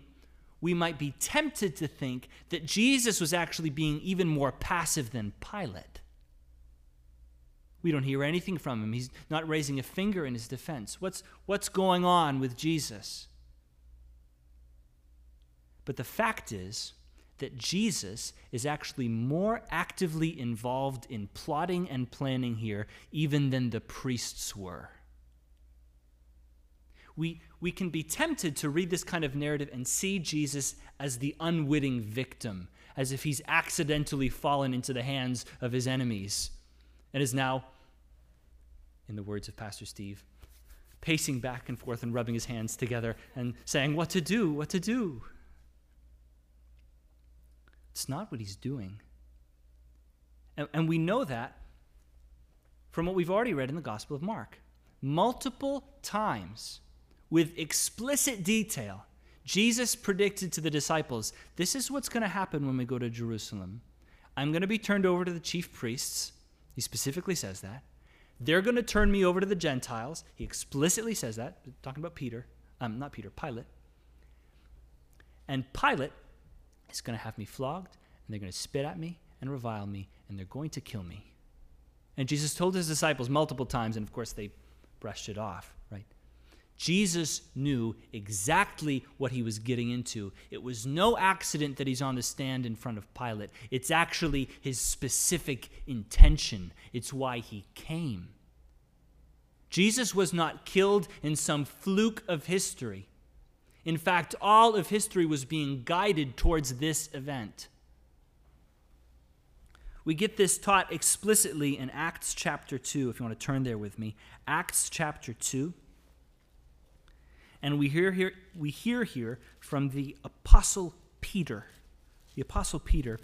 we might be tempted to think that Jesus was actually being even more passive than Pilate. We don't hear anything from him. He's not raising a finger in his defense. What's, what's going on with Jesus? But the fact is that Jesus is actually more actively involved in plotting and planning here even than the priests were. We, we can be tempted to read this kind of narrative and see Jesus as the unwitting victim, as if he's accidentally fallen into the hands of his enemies and is now in the words of Pastor Steve, pacing back and forth and rubbing his hands together and saying, What to do? What to do? It's not what he's doing. And, and we know that from what we've already read in the Gospel of Mark. Multiple times, with explicit detail, Jesus predicted to the disciples this is what's going to happen when we go to Jerusalem. I'm going to be turned over to the chief priests. He specifically says that. They're going to turn me over to the Gentiles. He explicitly says that, talking about Peter, um, not Peter, Pilate. And Pilate is going to have me flogged, and they're going to spit at me and revile me, and they're going to kill me. And Jesus told his disciples multiple times, and of course they brushed it off, right? Jesus knew exactly what he was getting into. It was no accident that he's on the stand in front of Pilate. It's actually his specific intention. It's why he came. Jesus was not killed in some fluke of history. In fact, all of history was being guided towards this event. We get this taught explicitly in Acts chapter 2, if you want to turn there with me. Acts chapter 2. And we hear here, we hear here from the Apostle Peter, the Apostle Peter,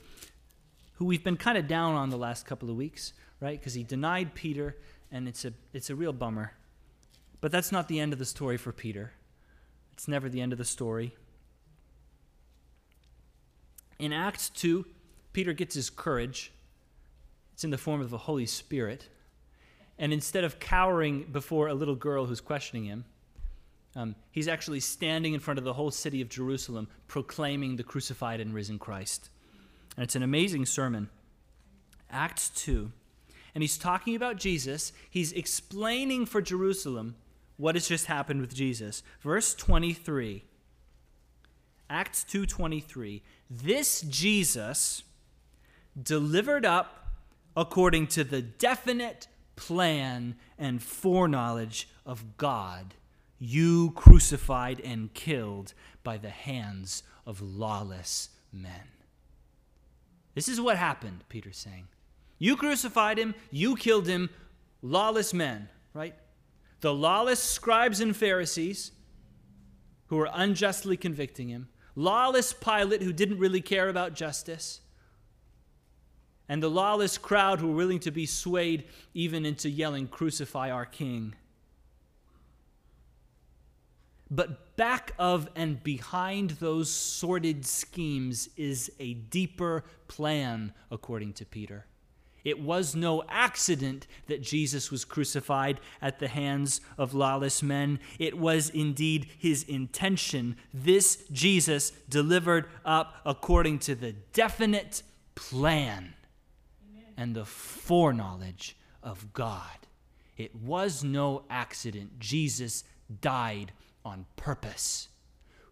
who we've been kind of down on the last couple of weeks, right? Because he denied Peter, and it's a, it's a real bummer. But that's not the end of the story for Peter. It's never the end of the story. In Acts 2, Peter gets his courage. It's in the form of the Holy Spirit. And instead of cowering before a little girl who's questioning him, um, he's actually standing in front of the whole city of Jerusalem proclaiming the crucified and risen Christ. And it's an amazing sermon. Acts 2. And he's talking about Jesus. He's explaining for Jerusalem what has just happened with Jesus. Verse 23. Acts 2:23. This Jesus delivered up according to the definite plan and foreknowledge of God you crucified and killed by the hands of lawless men. This is what happened, Peter's saying. You crucified him, you killed him, lawless men, right? The lawless scribes and Pharisees who were unjustly convicting him, lawless Pilate who didn't really care about justice, and the lawless crowd who were willing to be swayed even into yelling, Crucify our king. But back of and behind those sordid schemes is a deeper plan, according to Peter. It was no accident that Jesus was crucified at the hands of lawless men. It was indeed his intention. This Jesus delivered up according to the definite plan and the foreknowledge of God. It was no accident. Jesus died on purpose.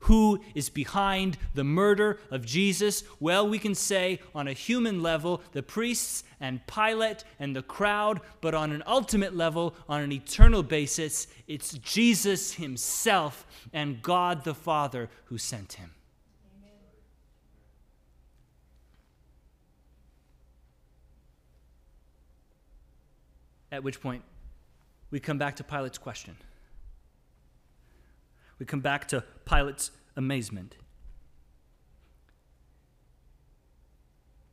Who is behind the murder of Jesus? Well, we can say on a human level, the priests and Pilate and the crowd, but on an ultimate level, on an eternal basis, it's Jesus himself and God the Father who sent him. At which point, we come back to Pilate's question. We come back to Pilate's amazement.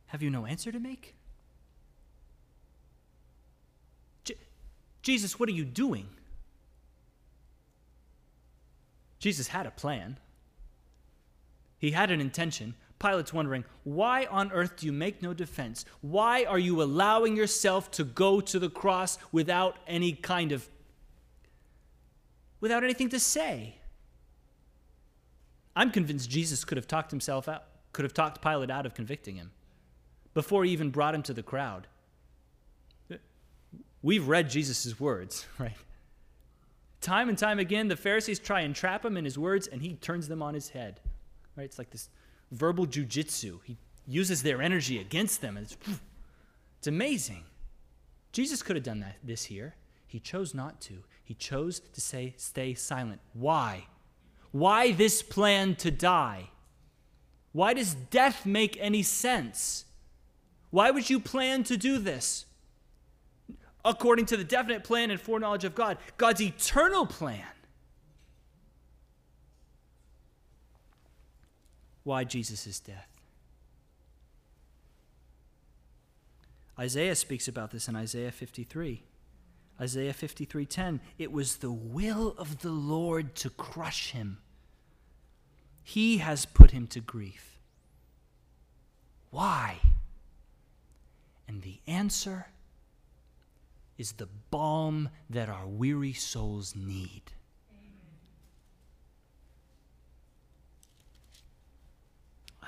Have you no answer to make? Je- Jesus, what are you doing? Jesus had a plan. He had an intention. Pilate's wondering, why on earth do you make no defense? Why are you allowing yourself to go to the cross without any kind of without anything to say? I'm convinced Jesus could have talked himself out, could have talked Pilate out of convicting him before he even brought him to the crowd. We've read Jesus' words, right? Time and time again, the Pharisees try and trap him in his words, and he turns them on his head. Right? It's like this verbal jujitsu. He uses their energy against them. And it's, it's amazing. Jesus could have done that this here. He chose not to. He chose to say, stay silent. Why? Why this plan to die? Why does death make any sense? Why would you plan to do this? According to the definite plan and foreknowledge of God, God's eternal plan. Why Jesus' death? Isaiah speaks about this in Isaiah 53. Isaiah 53:10, it was the will of the Lord to crush him. He has put him to grief. Why? And the answer is the balm that our weary souls need.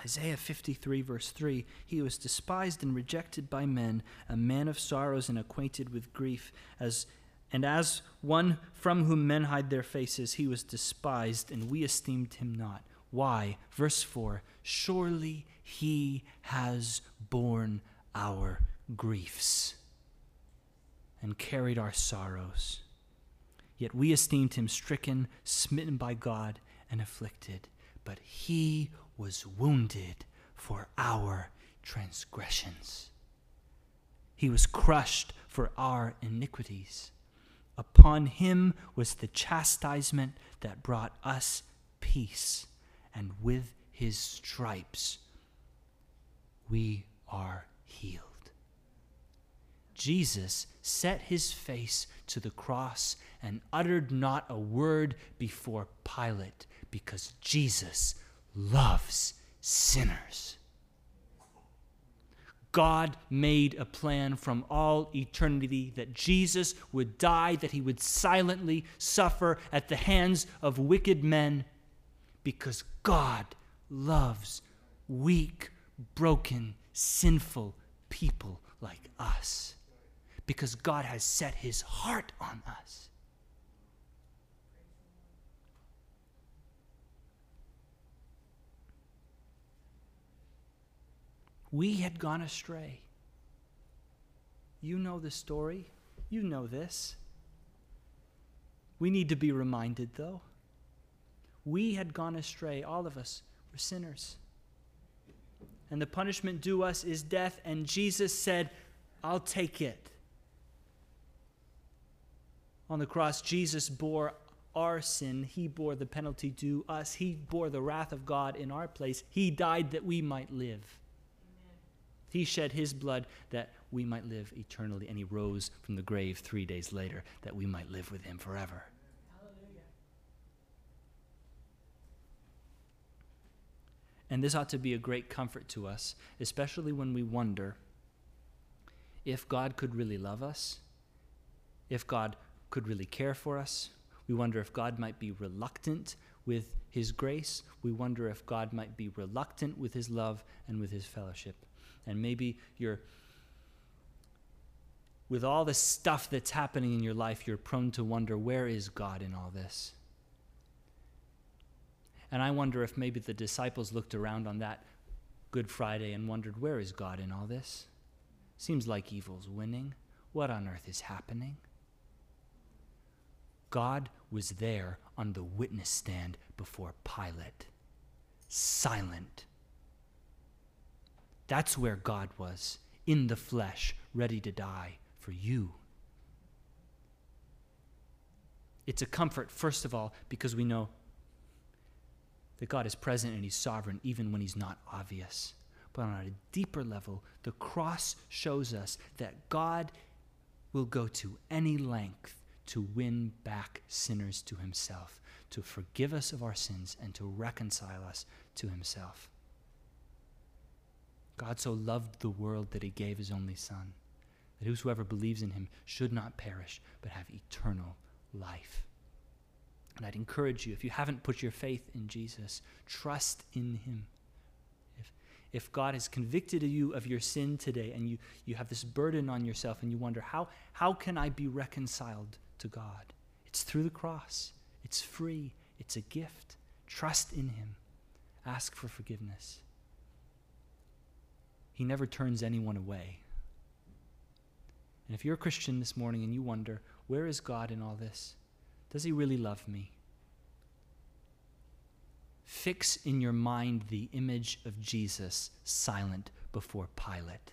Isaiah 53, verse 3 He was despised and rejected by men, a man of sorrows and acquainted with grief, as And as one from whom men hide their faces, he was despised, and we esteemed him not. Why? Verse 4 Surely he has borne our griefs and carried our sorrows. Yet we esteemed him stricken, smitten by God, and afflicted. But he was wounded for our transgressions, he was crushed for our iniquities. Upon him was the chastisement that brought us peace, and with his stripes we are healed. Jesus set his face to the cross and uttered not a word before Pilate because Jesus loves sinners. God made a plan from all eternity that Jesus would die, that he would silently suffer at the hands of wicked men, because God loves weak, broken, sinful people like us. Because God has set his heart on us. We had gone astray. You know the story. You know this. We need to be reminded, though. We had gone astray. All of us were sinners. And the punishment due us is death. And Jesus said, I'll take it. On the cross, Jesus bore our sin. He bore the penalty due us. He bore the wrath of God in our place. He died that we might live. He shed his blood that we might live eternally, and he rose from the grave three days later that we might live with him forever. Hallelujah. And this ought to be a great comfort to us, especially when we wonder if God could really love us, if God could really care for us. We wonder if God might be reluctant with his grace. We wonder if God might be reluctant with his love and with his fellowship. And maybe you're, with all the stuff that's happening in your life, you're prone to wonder where is God in all this? And I wonder if maybe the disciples looked around on that Good Friday and wondered, where is God in all this? Seems like evil's winning. What on earth is happening? God was there on the witness stand before Pilate, silent. That's where God was, in the flesh, ready to die for you. It's a comfort, first of all, because we know that God is present and He's sovereign even when He's not obvious. But on a deeper level, the cross shows us that God will go to any length to win back sinners to Himself, to forgive us of our sins, and to reconcile us to Himself. God so loved the world that He gave His only Son, that whosoever believes in Him should not perish, but have eternal life. And I'd encourage you, if you haven't put your faith in Jesus, trust in Him. If, if God has convicted you of your sin today and you, you have this burden on yourself and you wonder, how, how can I be reconciled to God? It's through the cross, it's free, it's a gift. Trust in Him, ask for forgiveness. He never turns anyone away. And if you're a Christian this morning and you wonder, where is God in all this? Does he really love me? Fix in your mind the image of Jesus silent before Pilate.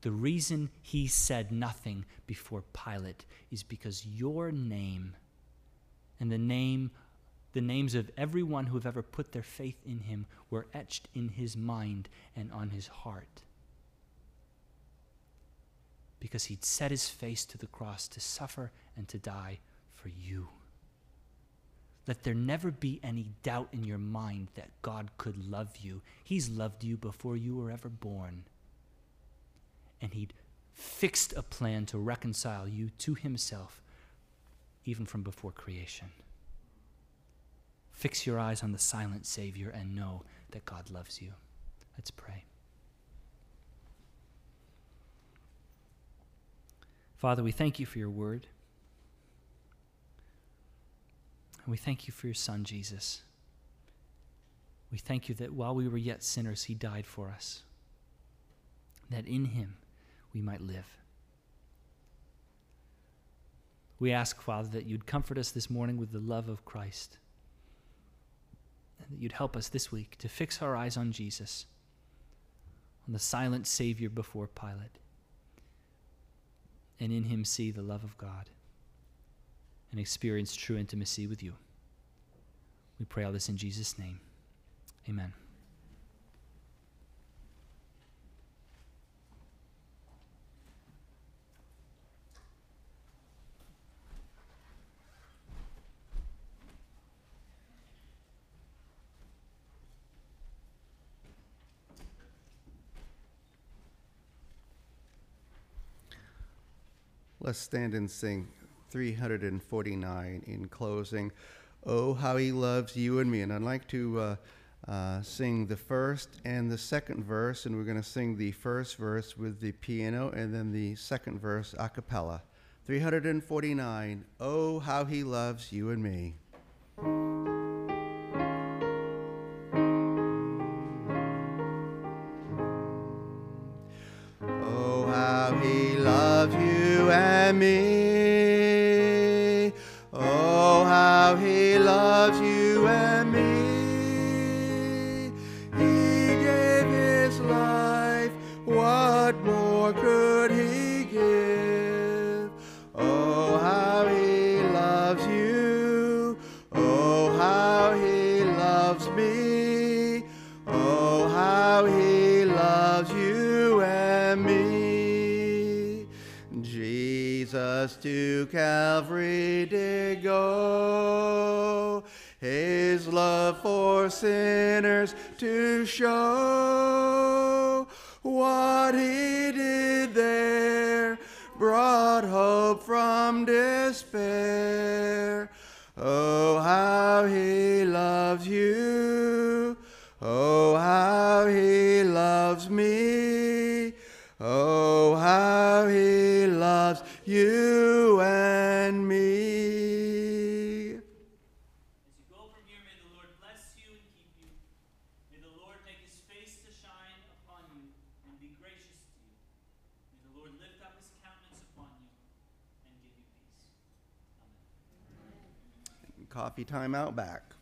The reason he said nothing before Pilate is because your name and the name the names of everyone who have ever put their faith in him were etched in his mind and on his heart because he'd set his face to the cross to suffer and to die for you. Let there never be any doubt in your mind that God could love you. He's loved you before you were ever born. And He'd fixed a plan to reconcile you to Himself even from before creation. Fix your eyes on the silent Savior and know that God loves you. Let's pray. Father, we thank you for your word. And we thank you for your Son, Jesus. We thank you that while we were yet sinners, he died for us, that in him we might live. We ask, Father, that you'd comfort us this morning with the love of Christ, and that you'd help us this week to fix our eyes on Jesus, on the silent Savior before Pilate, and in him see the love of God and experience true intimacy with you. We pray all this in Jesus' name. Amen. Let's stand and sing 349 in closing. Oh, how he loves you and me. And I'd like to uh, uh, sing the first and the second verse, and we're going to sing the first verse with the piano and then the second verse a cappella. 349. Oh, how he loves you and me. Coffee time out back.